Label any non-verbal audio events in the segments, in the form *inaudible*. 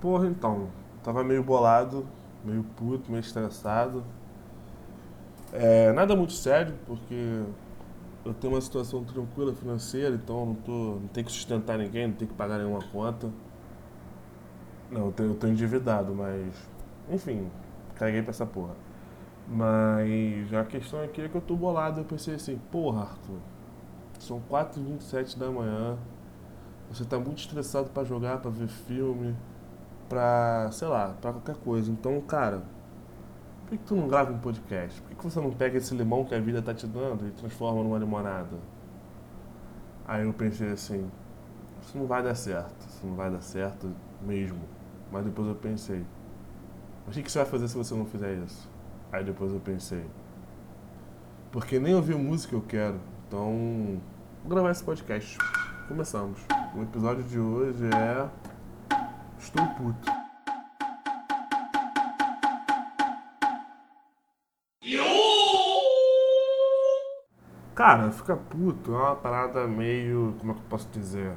Porra, então. Tava meio bolado, meio puto, meio estressado. É, nada muito sério, porque eu tenho uma situação tranquila financeira, então não, tô, não tenho que sustentar ninguém, não tenho que pagar nenhuma conta. Não, eu tô, eu endividado, mas. Enfim, caguei pra essa porra. Mas a questão aqui é que eu tô bolado. Eu pensei assim, porra, Arthur, são 4h27 da manhã. Você tá muito estressado para jogar, para ver filme, pra, sei lá, pra qualquer coisa. Então, cara, por que, tu não grava um podcast? Por que, que você não pega esse limão que a vida tá te dando e transforma numa limonada? Aí eu pensei assim, isso não vai dar certo, isso não vai dar certo mesmo. Mas depois eu pensei, o que, que você vai fazer se você não fizer isso? Aí depois eu pensei, porque nem ouvir música eu quero, então vou gravar esse podcast. Começamos. O episódio de hoje é Estou puto. Cara, ficar puto é uma parada meio. Como é que eu posso dizer?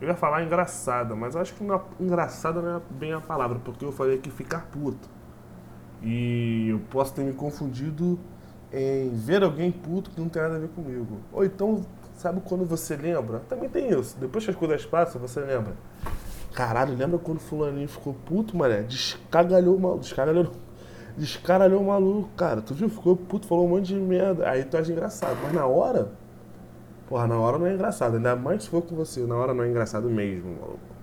Eu ia falar engraçada, mas acho que não, engraçada não é bem a palavra, porque eu falei que ficar puto. E eu posso ter me confundido em ver alguém puto que não tem nada a ver comigo. Ou então, sabe quando você lembra? Também tem isso. Depois que as coisas passam, você lembra. Caralho, lembra quando o fulaninho ficou puto, mané? Descagalhou o maluco. Descagalhou. Descaralhou o maluco, cara. Tu viu? Ficou puto, falou um monte de merda. Aí tu acha engraçado. Mas na hora. Porra, na hora não é engraçado. Ainda mais se for com você. Na hora não é engraçado mesmo, maluco.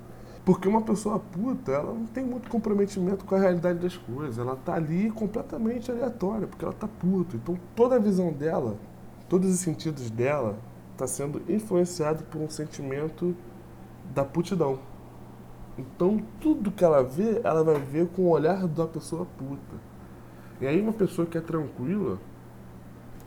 Porque uma pessoa puta, ela não tem muito comprometimento com a realidade das coisas. Ela tá ali completamente aleatória, porque ela tá puta. Então toda a visão dela, todos os sentidos dela, tá sendo influenciado por um sentimento da putidão. Então tudo que ela vê, ela vai ver com o olhar da pessoa puta. E aí uma pessoa que é tranquila,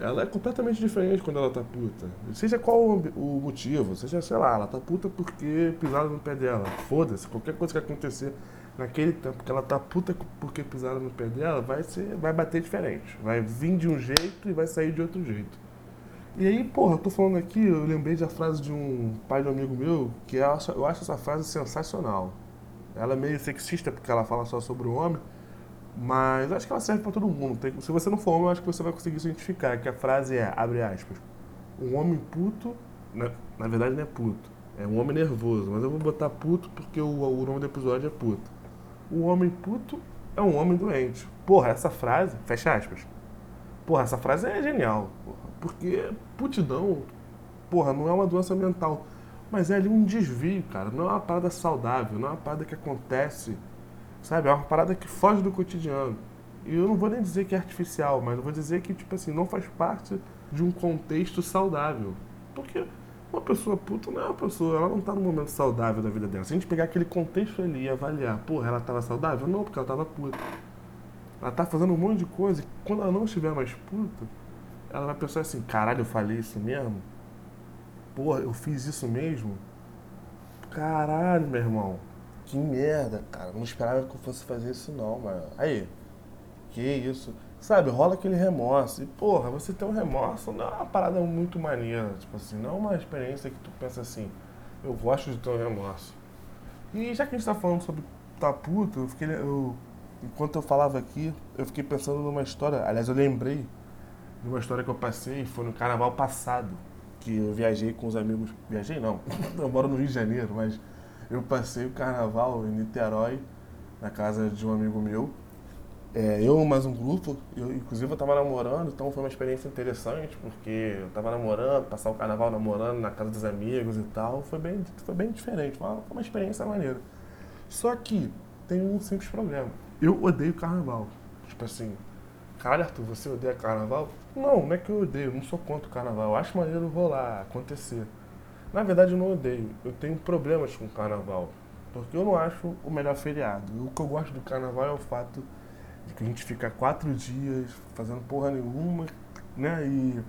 ela é completamente diferente quando ela tá puta. Seja qual o motivo, seja, sei lá, ela tá puta porque pisaram no pé dela. Foda-se, qualquer coisa que acontecer naquele tempo que ela tá puta porque pisaram no pé dela, vai ser, vai bater diferente. Vai vir de um jeito e vai sair de outro jeito. E aí, porra, eu tô falando aqui, eu lembrei da frase de um pai de um amigo meu, que eu acho, eu acho essa frase sensacional. Ela é meio sexista porque ela fala só sobre o homem, mas acho que ela serve para todo mundo. Tem, se você não for homem, eu acho que você vai conseguir se identificar. Que a frase é, abre aspas, um homem puto, na, na verdade não é puto, é um homem nervoso, mas eu vou botar puto porque o, o nome do episódio é puto. O homem puto é um homem doente. Porra, essa frase, fecha aspas. Porra, essa frase é genial. Porra, porque putidão, porra, não é uma doença mental. Mas é ali um desvio, cara. Não é uma parada saudável, não é uma parada que acontece Sabe? É uma parada que foge do cotidiano. E eu não vou nem dizer que é artificial, mas eu vou dizer que, tipo assim, não faz parte de um contexto saudável. Porque uma pessoa puta não é uma pessoa, ela não tá num momento saudável da vida dela. Se a gente pegar aquele contexto ali e avaliar, porra, ela tava saudável? Não, porque ela tava puta. Ela tá fazendo um monte de coisa e quando ela não estiver mais puta, ela vai pensar assim, caralho, eu falei isso mesmo? Porra, eu fiz isso mesmo? Caralho, meu irmão. Que merda, cara. Não esperava que eu fosse fazer isso não, mano. Aí, que isso. Sabe, rola aquele remorso. E, porra, você ter um remorso não é uma parada muito maneira. Tipo assim, não é uma experiência que tu pensa assim, eu gosto de ter um remorso. E já que a gente tá falando sobre tá puto, eu fiquei. Eu, enquanto eu falava aqui, eu fiquei pensando numa história. Aliás, eu lembrei de uma história que eu passei, foi no carnaval passado. Que eu viajei com os amigos. Viajei não, *laughs* eu moro no Rio de Janeiro, mas eu passei o carnaval em Niterói, na casa de um amigo meu. É, eu mais um grupo, eu, inclusive eu estava namorando, então foi uma experiência interessante, porque eu estava namorando, passar o carnaval namorando na casa dos amigos e tal, foi bem, foi bem diferente, foi uma, uma experiência maneira. Só que tem um simples problema. Eu odeio carnaval. Tipo assim, caralho, Arthur, você odeia carnaval? Não, não é que eu odeio, não sou contra o carnaval. Eu acho maneiro rolar, acontecer. Na verdade, eu não odeio. Eu tenho problemas com o carnaval. Porque eu não acho o melhor feriado. O que eu gosto do carnaval é o fato de que a gente fica quatro dias fazendo porra nenhuma, né? E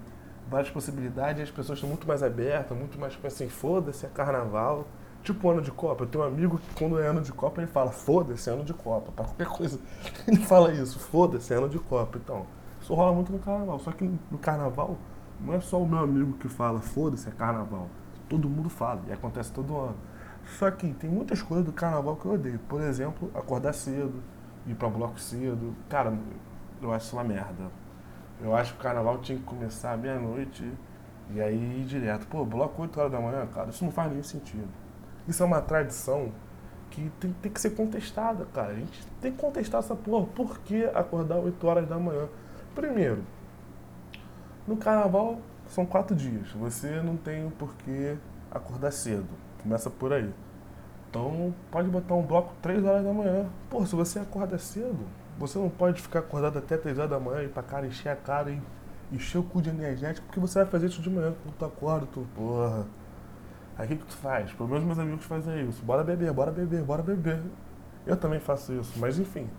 várias possibilidades, as pessoas estão muito mais abertas, muito mais tipo assim, foda-se, é carnaval. Tipo ano de Copa. Eu tenho um amigo que quando é ano de Copa ele fala, foda-se, é ano de Copa. Pra qualquer coisa *laughs* ele fala isso, foda-se, é ano de Copa. Então, isso rola muito no carnaval. Só que no carnaval não é só o meu amigo que fala, foda-se, é carnaval todo mundo fala, e acontece todo ano. Só que tem muitas coisas do carnaval que eu odeio. Por exemplo, acordar cedo, ir pra bloco cedo. Cara, eu acho uma merda. Eu acho que o carnaval tinha que começar meia-noite e aí ir direto. Pô, bloco 8 horas da manhã, cara, isso não faz nenhum sentido. Isso é uma tradição que tem, tem que ser contestada, cara. A gente tem que contestar essa porra. Por que acordar 8 horas da manhã? Primeiro, no carnaval são quatro dias. Você não tem por que acordar cedo. Começa por aí. Então pode botar um bloco 3 horas da manhã. Pô, se você acorda cedo, você não pode ficar acordado até 3 horas da manhã e pra cara encher a cara e encher o cu de energético, porque você vai fazer isso de manhã. Quando tu acorda, tu, porra. Aí o que, que tu faz? Pelo menos meus amigos fazem isso. Bora beber, bora beber, bora beber. Eu também faço isso, mas enfim.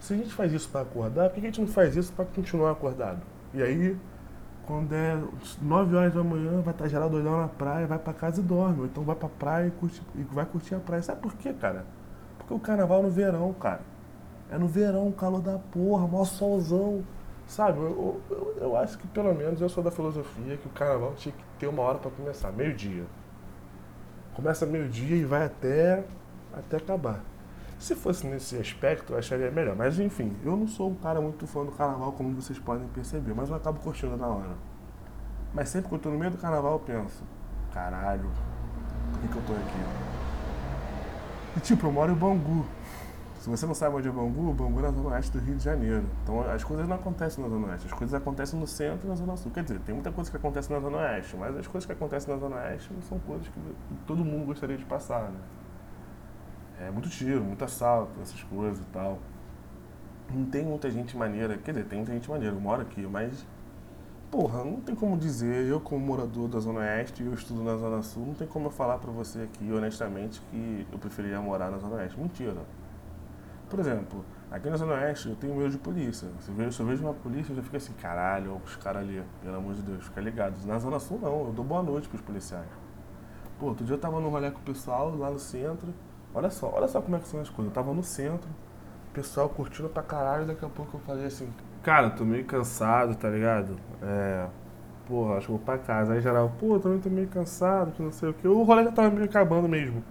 Se a gente faz isso para acordar, por que a gente não faz isso para continuar acordado? E aí, quando é 9 horas da manhã, vai estar geral doidão na praia, vai para casa e dorme. Ou então vai pra praia e, curte, e vai curtir a praia. Sabe por quê, cara? Porque o carnaval é no verão, cara. É no verão, calor da porra, maior solzão. Sabe, eu, eu, eu, acho que pelo menos eu sou da filosofia que o carnaval tinha que ter uma hora para começar, meio-dia. Começa meio-dia e vai até, até acabar. Se fosse nesse aspecto, eu acharia melhor. Mas enfim, eu não sou um cara muito fã do carnaval, como vocês podem perceber, mas eu acabo curtindo na hora. Mas sempre que eu tô no meio do carnaval, eu penso: caralho, por que, que eu tô aqui? E tipo, eu moro em Bangu. Se você não sabe onde é Bangu, Bangu é na zona oeste do Rio de Janeiro. Então as coisas não acontecem na zona oeste, as coisas acontecem no centro e na zona sul. Quer dizer, tem muita coisa que acontece na zona oeste, mas as coisas que acontecem na zona oeste não são coisas que todo mundo gostaria de passar, né? É muito tiro, muito assalto, essas coisas e tal. Não tem muita gente maneira, quer dizer, tem muita gente maneira, eu moro aqui, mas porra, não tem como dizer, eu como morador da Zona Oeste e eu estudo na Zona Sul, não tem como eu falar pra você aqui, honestamente, que eu preferia morar na Zona Oeste. Mentira. Por exemplo, aqui na Zona Oeste eu tenho medo de polícia. Se eu vejo, se eu vejo uma polícia, eu já fico assim, caralho, os caras ali, pelo amor de Deus, fica ligado. Na Zona Sul não, eu dou boa noite pros policiais. Pô, outro dia eu tava no rolê com o pessoal lá no centro, Olha só, olha só como é que são as coisas. Eu tava no centro, o pessoal curtindo pra caralho, daqui a pouco eu falei assim, cara, tô meio cansado, tá ligado? É. Porra, acho que vou pra casa. Aí geral, pô, também tô meio cansado, que não sei o que. O rolê já tava meio acabando mesmo.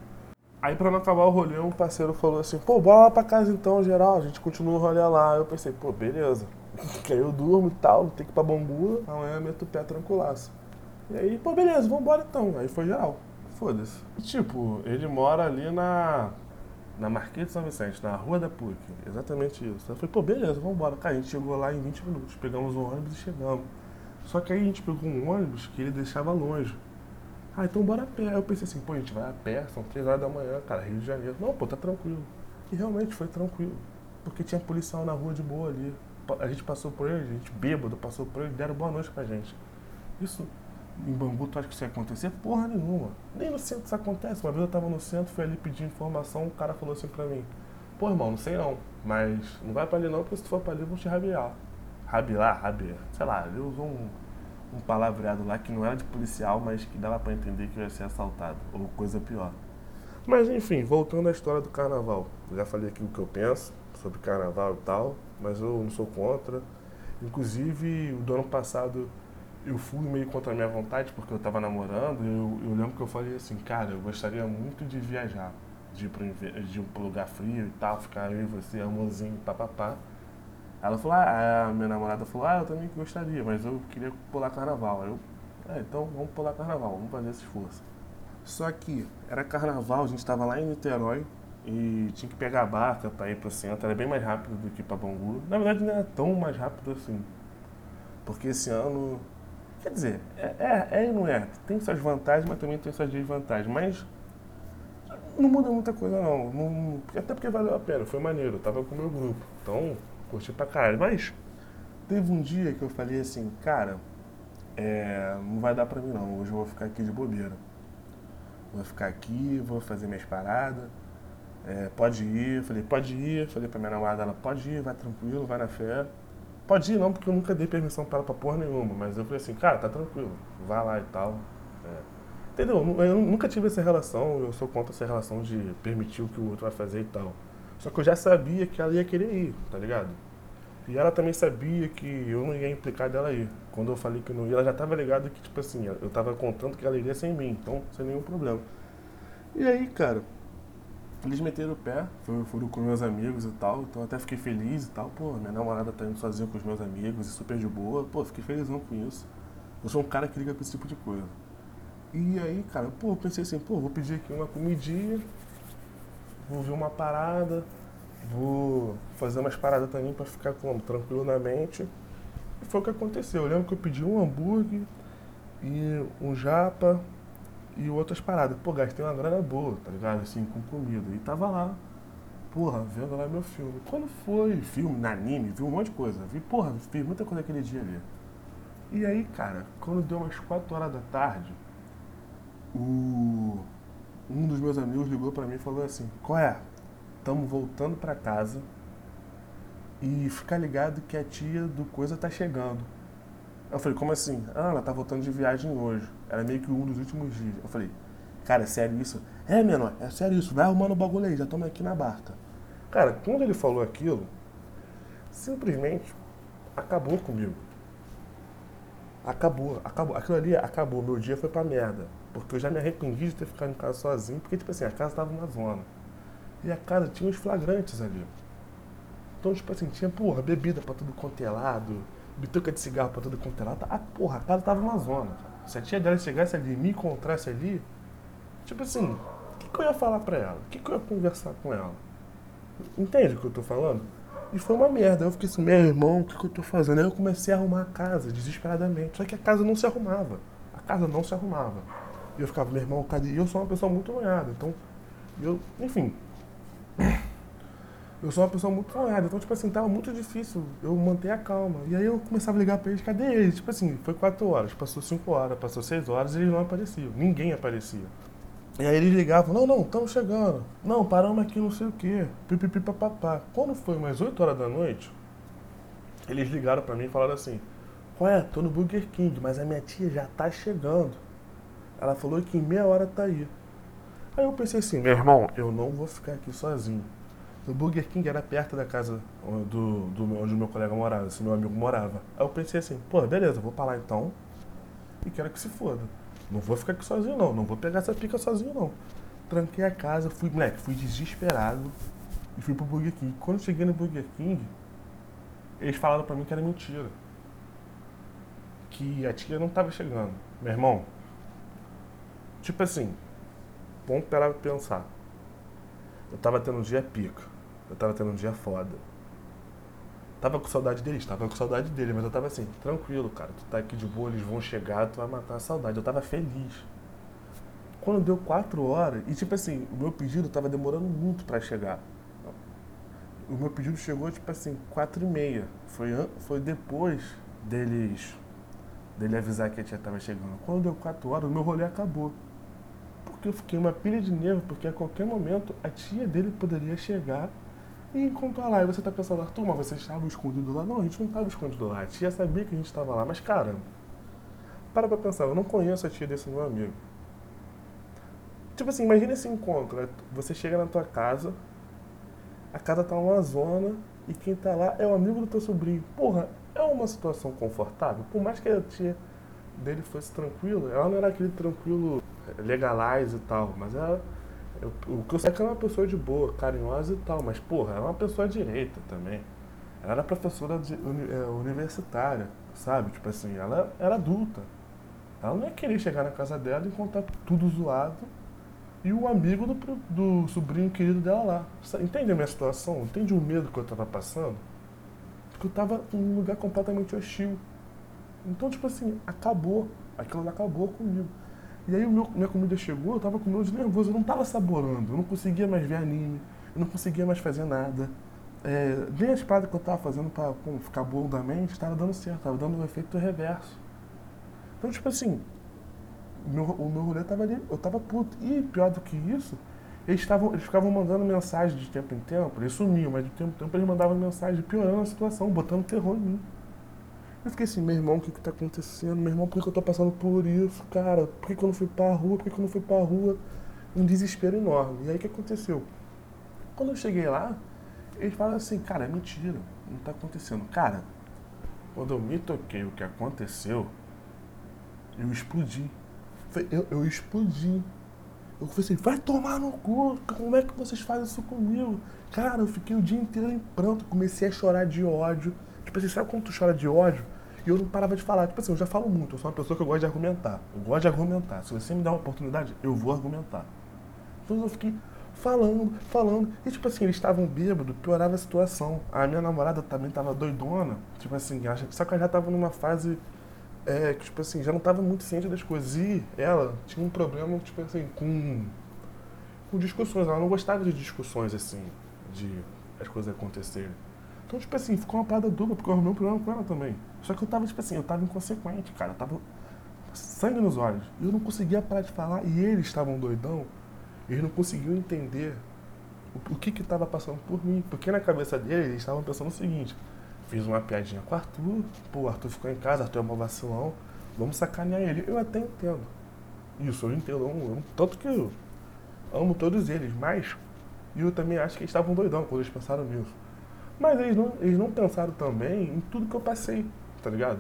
Aí pra não acabar o rolê, um parceiro falou assim, pô, bora lá pra casa então, geral, a gente continua o rolê lá. Eu pensei, pô, beleza. *laughs* que aí eu durmo e tal, tem que ir pra Bambu, amanhã meto o pé tranquilaço. E aí, pô, beleza, vambora então. Aí foi geral. Foda-se. Tipo, ele mora ali na. Na Marquês de São Vicente, na Rua da PUC. Exatamente isso. Eu falei, pô, beleza, vamos embora. Cara, a gente chegou lá em 20 minutos. Pegamos o ônibus e chegamos. Só que aí a gente pegou um ônibus que ele deixava longe. Ah, então bora a pé. Aí eu pensei assim, pô, a gente vai a pé, são 3 horas da manhã, cara, Rio de Janeiro. Não, pô, tá tranquilo. E realmente foi tranquilo. Porque tinha policial na rua de boa ali. A gente passou por ele, a gente bêbado passou por ele, deram boa noite pra gente. Isso em Bangu, tu acha que isso ia acontecer? Porra nenhuma. Nem no centro isso acontece. Uma vez eu tava no centro, fui ali pedir informação, o cara falou assim pra mim, pô irmão, não sei não, mas não vai pra ali não, porque se tu for pra ali vão te rabiar. Rabiar, rabiar, sei lá, ele usou um, um palavreado lá que não era de policial, mas que dava pra entender que eu ia ser assaltado, ou coisa pior. Mas enfim, voltando à história do carnaval. Eu já falei aqui o que eu penso sobre carnaval e tal, mas eu não sou contra. Inclusive, o do ano passado eu fui meio contra a minha vontade, porque eu estava namorando, eu, eu lembro que eu falei assim, cara, eu gostaria muito de viajar, de ir para um lugar frio e tal, ficar eu e você, amorzinho, papapá. Ela falou, ah, a minha namorada falou, ah, eu também gostaria, mas eu queria pular carnaval. Eu, é, então vamos pular carnaval, vamos fazer esse esforço. Só que era carnaval, a gente estava lá em Niterói e tinha que pegar a barca para ir para centro, era bem mais rápido do que para Bangu. Na verdade não era tão mais rápido assim, porque esse ano Quer dizer, é, é, é e não é. Tem suas vantagens, mas também tem suas desvantagens. Mas não muda muita coisa não. não. Até porque valeu a pena, foi maneiro. Eu tava com o meu grupo. Então, curti pra caralho. Mas teve um dia que eu falei assim, cara, é, não vai dar pra mim não. Hoje eu vou ficar aqui de bobeira. Vou ficar aqui, vou fazer minhas paradas. É, pode ir. Falei, pode ir. Falei pra minha namorada, ela pode ir, vai tranquilo, vai na fé. Pode ir não, porque eu nunca dei permissão para ela pra porra nenhuma, mas eu falei assim, cara, tá tranquilo, vai lá e tal. É. Entendeu? Eu nunca tive essa relação, eu sou contra essa relação de permitir o que o outro vai fazer e tal. Só que eu já sabia que ela ia querer ir, tá ligado? E ela também sabia que eu não ia implicar dela ir. Quando eu falei que não ia, ela já tava ligada que, tipo assim, eu tava contando que ela iria sem mim, então sem nenhum problema. E aí, cara, eles meteram o pé, foram com meus amigos e tal, então até fiquei feliz e tal. Pô, minha namorada tá indo sozinha com os meus amigos super de boa. Pô, fiquei felizão com isso. Eu sou um cara que liga pra esse tipo de coisa. E aí, cara, pô, eu pensei assim, pô, vou pedir aqui uma comidinha, vou ver uma parada, vou fazer umas paradas também pra ficar como, tranquilo na mente. E foi o que aconteceu. Eu lembro que eu pedi um hambúrguer e um japa e outras paradas. Pô, gastei uma grana boa, tá ligado? Assim, com comida. E tava lá, porra, vendo lá meu filme. Quando foi filme, anime, vi um monte de coisa. Vi, porra, fiz muita coisa aquele dia ali. E aí, cara, quando deu umas 4 horas da tarde, o... um dos meus amigos ligou para mim e falou assim: Qual é? Estamos voltando para casa e ficar ligado que a tia do coisa tá chegando. Eu falei, como assim? Ah, ela tá voltando de viagem hoje. Era meio que um dos últimos dias. Eu falei, cara, é sério isso? É, menor, é sério isso. Vai arrumando o bagulho aí, já estamos aqui na barca. Cara, quando ele falou aquilo, simplesmente acabou comigo. Acabou, acabou. Aquilo ali acabou. Meu dia foi pra merda. Porque eu já me arrependi de ter ficado em casa sozinho, porque, tipo assim, a casa tava na zona. E a casa tinha uns flagrantes ali. Então, tipo assim, tinha, porra, bebida pra tudo quanto é lado, bituca de cigarro pra tudo quanto é lado. Ah, porra, a casa tava na zona. Se a tia dela chegasse ali e me encontrasse ali, tipo assim, o que, que, eu ia falar pra ela? O que, que eu ia conversar com ela? Entende o que eu tô falando? E foi uma merda. Eu fiquei assim, meu irmão, o que, que eu tô fazendo? Aí eu comecei a arrumar a casa, desesperadamente. Só que a casa não se arrumava. A casa não se arrumava. E eu ficava, meu irmão, cadê? E eu sou uma pessoa muito noiada. Então, eu, enfim. Eu sou uma pessoa muito noiada. Então, tipo assim, tava muito difícil eu manter a calma. E aí eu começava a ligar pra eles, cadê eles? Tipo assim, foi quatro horas, passou cinco horas, passou seis horas e eles não apareciam. Ninguém aparecia. E aí eles ligavam, não, não, estamos chegando. Não, paramos aqui não sei o quê. Pipipi papapá. Quando foi umas 8 horas da noite, eles ligaram para mim e falaram assim, ué, tô no Burger King, mas a minha tia já tá chegando. Ela falou que em meia hora tá aí. Aí eu pensei assim, meu irmão, eu não vou ficar aqui sozinho. O Burger King era perto da casa do, do onde o meu colega morava, esse meu amigo morava. Aí eu pensei assim, pô, beleza, vou pra lá então e quero que se foda. Não vou ficar aqui sozinho, não. Não vou pegar essa pica sozinho, não. Tranquei a casa, fui, moleque, fui desesperado e fui pro Burger King. Quando cheguei no Burger King, eles falaram pra mim que era mentira. Que a tia não tava chegando. Meu irmão, tipo assim, parar pra pensar. Eu tava tendo um dia pica. Eu tava tendo um dia foda. Tava com saudade deles, tava com saudade dele, mas eu tava assim, tranquilo, cara. Tu tá aqui de boa, eles vão chegar, tu vai matar a saudade. Eu tava feliz. Quando deu quatro horas, e tipo assim, o meu pedido tava demorando muito para chegar. O meu pedido chegou, tipo assim, quatro e meia. Foi, foi depois deles dele avisar que a tia tava chegando. Quando deu quatro horas, o meu rolê acabou. Porque eu fiquei uma pilha de nervo, porque a qualquer momento a tia dele poderia chegar e encontrou lá. E você tá pensando, Arthur, mas você estava escondido lá? Não, a gente não estava escondido lá. A tia sabia que a gente estava lá. Mas, cara, para pra pensar, eu não conheço a tia desse meu amigo. Tipo assim, imagina esse encontro. Né? Você chega na tua casa, a casa tá numa zona e quem tá lá é o amigo do teu sobrinho. Porra, é uma situação confortável. Por mais que a tia dele fosse tranquila, ela não era aquele tranquilo legalize e tal, mas ela o que eu sei é que ela é uma pessoa de boa, carinhosa e tal, mas, porra, ela é uma pessoa direita também. Ela era professora de, é, universitária, sabe? Tipo assim, ela era adulta. Ela não ia querer chegar na casa dela e encontrar tudo zoado e o amigo do, do sobrinho querido dela lá. Entende a minha situação? Entende o medo que eu tava passando? Porque eu tava em um lugar completamente hostil. Então, tipo assim, acabou. Aquilo acabou comigo. E aí meu, minha comida chegou, eu tava com medo de nervoso, eu não tava saborando, eu não conseguia mais ver anime, eu não conseguia mais fazer nada. É, nem as paradas que eu tava fazendo pra pô, ficar bom da mente, tava dando certo, tava dando o um efeito reverso. Então, tipo assim, o meu, o meu rolê tava ali, eu tava puto. E pior do que isso, eles, tavam, eles ficavam mandando mensagem de tempo em tempo, eles sumiam, mas de tempo em tempo eles mandavam mensagem piorando a situação, botando terror em mim. Eu fiquei assim, meu irmão, o que que tá acontecendo? Meu irmão, por que eu tô passando por isso, cara? Por que, que eu não fui pra rua? Por que, que eu não fui pra rua? Um desespero enorme. E aí o que aconteceu? Quando eu cheguei lá, eles falaram assim, cara, é mentira, não tá acontecendo. Cara, quando eu me toquei o que aconteceu, eu explodi. Eu, eu explodi. Eu falei assim, vai tomar no cu, como é que vocês fazem isso comigo? Cara, eu fiquei o dia inteiro em pranto, comecei a chorar de ódio. Tipo assim, sabe quando tu chora de ódio? E eu não parava de falar. Tipo assim, eu já falo muito, eu sou uma pessoa que eu gosto de argumentar. Eu gosto de argumentar. Se você me der uma oportunidade, eu vou argumentar. Então eu fiquei falando, falando. E tipo assim, eles estavam bêbados, piorava a situação. A minha namorada também tava doidona. Tipo assim, só que ela já tava numa fase é, que, tipo assim, já não tava muito ciente das coisas. E ela tinha um problema, tipo assim, com, com discussões. Ela não gostava de discussões, assim, de as coisas acontecerem. Então, tipo assim, ficou uma parada dupla, porque eu arrumei um problema com ela também. Só que eu tava, tipo assim, eu tava inconsequente, cara. Eu tava sangue nos olhos. E eu não conseguia parar de falar. E eles estavam doidão. Eles não conseguiam entender o, o que que tava passando por mim. Porque na cabeça deles, eles estavam pensando o seguinte. Fiz uma piadinha com o Arthur. Pô, o Arthur ficou em casa, Arthur é um vacilão. Vamos sacanear ele. Eu até entendo. Isso, eu entendo. Eu, tanto que eu amo todos eles. Mas eu também acho que eles estavam doidão quando eles pensaram nisso. Mas eles não, eles não pensaram também em tudo que eu passei, tá ligado?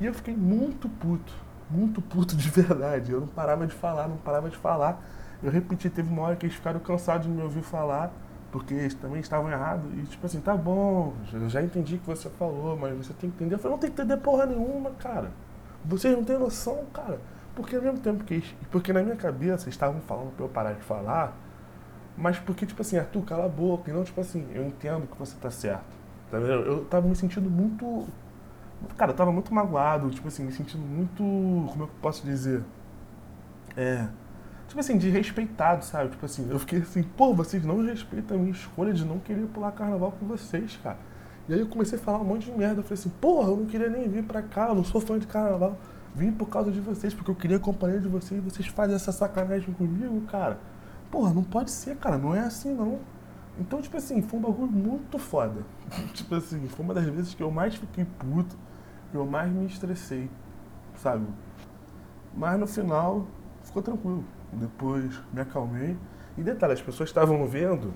E eu fiquei muito puto, muito puto *laughs* de verdade. Eu não parava de falar, não parava de falar. Eu repeti, teve uma hora que eles ficaram cansados de me ouvir falar, porque eles também estavam errados. E tipo assim, tá bom, eu já entendi o que você falou, mas você tem que entender. Eu falei, não tem que entender porra nenhuma, cara. Vocês não têm noção, cara. Porque ao mesmo tempo que eles, porque na minha cabeça estavam falando pra eu parar de falar, mas porque, tipo assim, Arthur, cala a boca. E não, tipo assim, eu entendo que você tá certo. Tá vendo? Eu tava me sentindo muito. Cara, eu tava muito magoado, tipo assim, me sentindo muito. Como é que eu posso dizer? É. Tipo assim, desrespeitado, sabe? Tipo assim, eu fiquei assim, pô, vocês não respeitam a minha escolha de não querer pular carnaval com vocês, cara. E aí eu comecei a falar um monte de merda. Eu falei assim, porra, eu não queria nem vir pra cá, eu não sou fã de carnaval. Vim por causa de vocês, porque eu queria a companhia de vocês e vocês fazem essa sacanagem comigo, cara. Porra, não pode ser, cara, não é assim não. Então, tipo assim, foi um bagulho muito foda. *laughs* tipo assim, foi uma das vezes que eu mais fiquei puto, que eu mais me estressei, sabe? Mas no final, ficou tranquilo. Depois me acalmei. E detalhe, as pessoas estavam vendo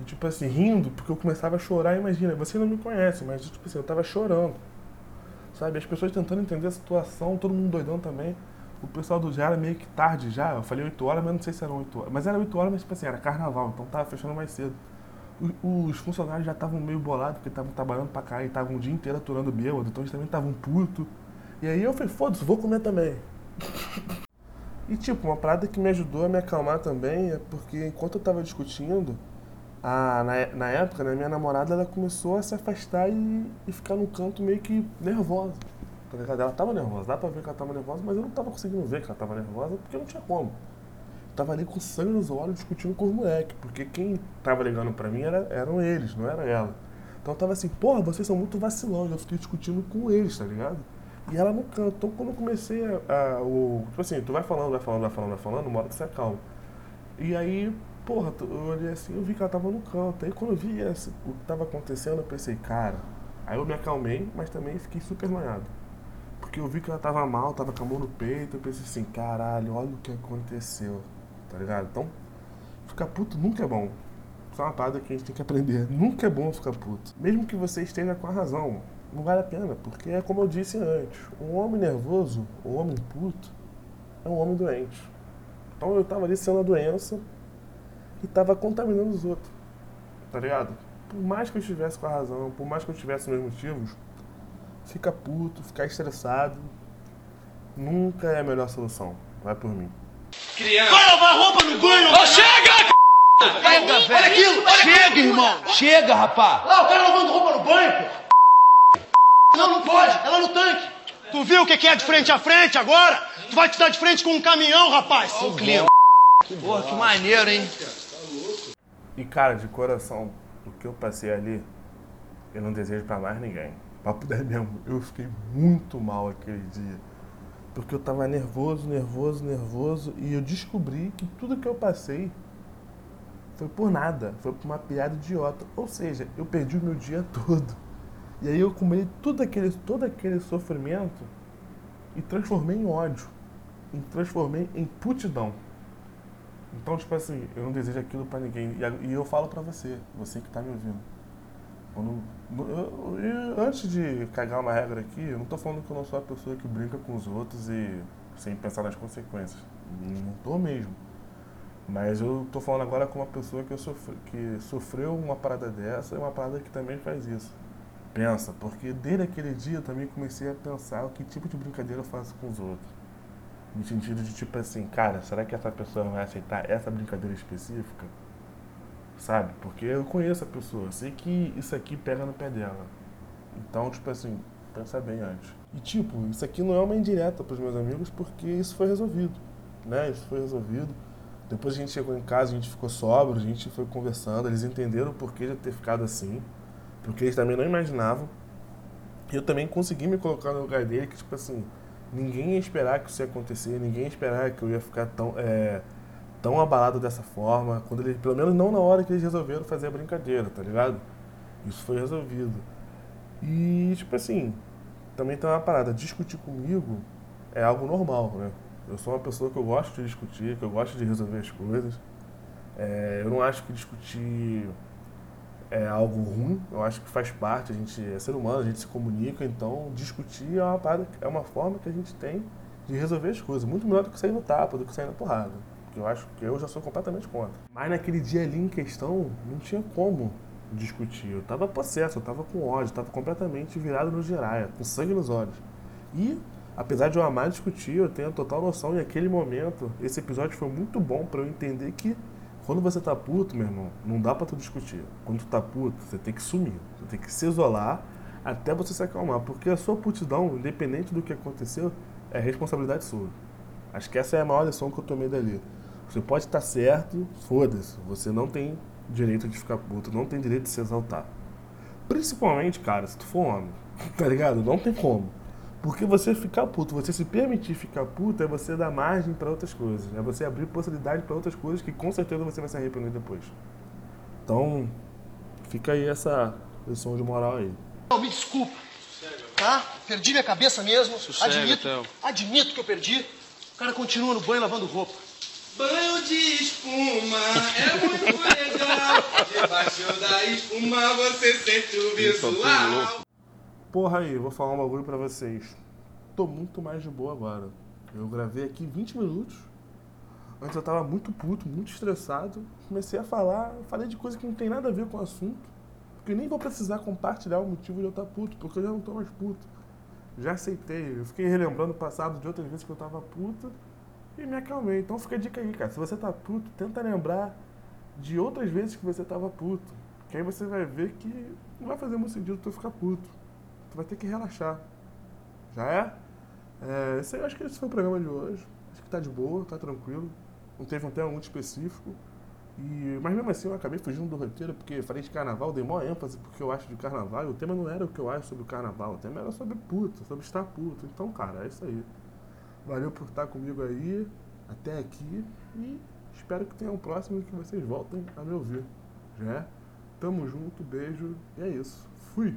e, tipo assim, rindo, porque eu começava a chorar. Imagina, você não me conhece, mas, tipo assim, eu tava chorando, sabe? As pessoas tentando entender a situação, todo mundo doidão também o pessoal do já era meio que tarde já. Eu falei 8 horas, mas não sei se eram 8 horas. Mas era 8 horas, mas tipo assim, era carnaval, então tava fechando mais cedo. Os funcionários já estavam meio bolados, porque estavam trabalhando pra cá e estavam o dia inteiro aturando bêbado, então eles também estavam puto. E aí eu falei, foda-se, vou comer também. e tipo, uma parada que me ajudou a me acalmar também é porque enquanto eu tava discutindo, a, na, na época, né, minha namorada ela começou a se afastar e, e ficar num canto meio que nervosa. Ela tava nervosa, dá pra ver que ela tava nervosa, mas eu não tava conseguindo ver que ela tava nervosa porque não tinha como. Eu tava ali com sangue nos olhos discutindo com os moleques, porque quem tava ligando pra mim era, eram eles, não era ela. Então eu tava assim, porra, vocês são muito vacilões, eu fiquei discutindo com eles, tá ligado? E ela no canto. Então quando eu comecei a, a, o. Tipo assim, tu vai falando, vai falando, vai falando, vai falando, uma hora tu acalma. E aí, porra, eu olhei assim, eu vi que ela tava no canto. Aí quando eu vi o que tava acontecendo, eu pensei, cara. Aí eu me acalmei, mas também fiquei super noiado. Porque eu vi que ela tava mal, tava com a mão no peito. Eu pensei assim, caralho, olha o que aconteceu. Tá ligado? Então, ficar puto nunca é bom. Isso é uma parada que a gente tem que aprender. Nunca é bom ficar puto. Mesmo que você esteja com a razão. Não vale a pena, porque é como eu disse antes. Um homem nervoso, um homem puto, é um homem doente. Então eu tava ali sendo a doença e tava contaminando os outros. Tá ligado? Por mais que eu estivesse com a razão, por mais que eu tivesse meus motivos, fica puto, ficar estressado, nunca é a melhor solução. Vai por mim. Criança. Vai lavar roupa no banho! Oh, chega! Chega, velho! Olha aquilo! Olha chega, aquilo. irmão! Chega, rapá! Lá, o cara lavando roupa no banho, pô! Não, não pode! Ela no tanque! Tu viu o que é de frente a frente agora? Tu vai te dar de frente com um caminhão, rapaz! O clima. Porra, que maneiro, hein? E cara, de coração, o que eu passei ali, eu não desejo para mais ninguém. Papo 10 mesmo, eu fiquei muito mal aquele dia. Porque eu tava nervoso, nervoso, nervoso. E eu descobri que tudo que eu passei foi por nada. Foi por uma piada idiota. Ou seja, eu perdi o meu dia todo. E aí eu comi tudo aquele, todo aquele sofrimento e transformei em ódio. E transformei em putidão. Então, tipo assim, eu não desejo aquilo para ninguém. E eu falo para você, você que tá me ouvindo quando, eu, eu, antes de cagar uma regra aqui, eu não estou falando que eu não sou a pessoa que brinca com os outros e sem pensar nas consequências. Não estou mesmo. Mas eu tô falando agora com uma pessoa que, sofre, que sofreu uma parada dessa e uma parada que também faz isso. Pensa, porque desde aquele dia eu também comecei a pensar o que tipo de brincadeira eu faço com os outros. No sentido de tipo assim, cara, será que essa pessoa vai aceitar essa brincadeira específica? Sabe? Porque eu conheço a pessoa, sei que isso aqui pega no pé dela. Então, tipo assim, pensa bem antes. E tipo, isso aqui não é uma indireta pros meus amigos porque isso foi resolvido, né? Isso foi resolvido. Depois a gente chegou em casa, a gente ficou sóbrio, a gente foi conversando, eles entenderam o porquê de ter ficado assim, porque eles também não imaginavam. E eu também consegui me colocar no lugar dele, que tipo assim, ninguém ia esperar que isso ia acontecer, ninguém ia esperar que eu ia ficar tão, é, tão abalado dessa forma, quando ele, pelo menos não na hora que eles resolveram fazer a brincadeira, tá ligado? Isso foi resolvido. E tipo assim, também tem uma parada, discutir comigo é algo normal, né? Eu sou uma pessoa que eu gosto de discutir, que eu gosto de resolver as coisas. É, eu não acho que discutir é algo ruim, eu acho que faz parte, a gente é ser humano, a gente se comunica, então discutir é uma, parada, é uma forma que a gente tem de resolver as coisas, muito melhor do que sair no tapa, do que sair na porrada. Que eu acho que eu já sou completamente contra. Mas naquele dia ali em questão, não tinha como discutir. Eu tava possesso, eu tava com ódio, tava completamente virado no giraia, com sangue nos olhos. E apesar de eu amar discutir, eu tenho a total noção, e aquele momento, esse episódio foi muito bom para eu entender que quando você tá puto, meu irmão, não dá para tu discutir. Quando tu tá puto, você tem que sumir, você tem que se isolar até você se acalmar, porque a sua putidão, independente do que aconteceu, é responsabilidade sua. Acho que essa é a maior lição que eu tomei dali. Você pode estar certo, foda-se, você não tem direito de ficar puto, não tem direito de se exaltar. Principalmente, cara, se tu for homem, *laughs* tá ligado? Não tem como. Porque você ficar puto, você se permitir ficar puto, é você dar margem para outras coisas. É você abrir possibilidade para outras coisas que com certeza você vai se arrepender depois. Então, fica aí essa lição de moral aí. me desculpa. Tá? Perdi minha cabeça mesmo. Sossega, admito, Theo. admito que eu perdi. O cara continua no banho lavando roupa. De espuma é muito legal. Debaixo da espuma você sente o visual. Porra aí, vou falar um bagulho pra vocês. Tô muito mais de boa agora. Eu gravei aqui 20 minutos. Antes eu tava muito puto, muito estressado. Comecei a falar, falei de coisa que não tem nada a ver com o assunto. Porque nem vou precisar compartilhar o motivo de eu estar puto, porque eu já não tô mais puto. Já aceitei. Eu fiquei relembrando o passado de outras vezes que eu tava puto e me acalmei. Então fica a dica aí, cara. Se você tá puto, tenta lembrar de outras vezes que você tava puto. Que aí você vai ver que não vai fazer muito sentido tu ficar puto tu vai ter que relaxar. Já é? é esse, eu acho que esse foi o programa de hoje. Acho que tá de boa, tá tranquilo. Não teve um tema muito específico. E, mas mesmo assim eu acabei fugindo do roteiro porque falei de carnaval, dei maior ênfase porque eu acho de carnaval. E o tema não era o que eu acho sobre o carnaval, o tema era sobre puta, sobre estar puto. Então, cara, é isso aí. Valeu por estar comigo aí, até aqui. E espero que tenha um próximo que vocês voltem a me ouvir. Já é? Tamo junto, beijo e é isso. Fui!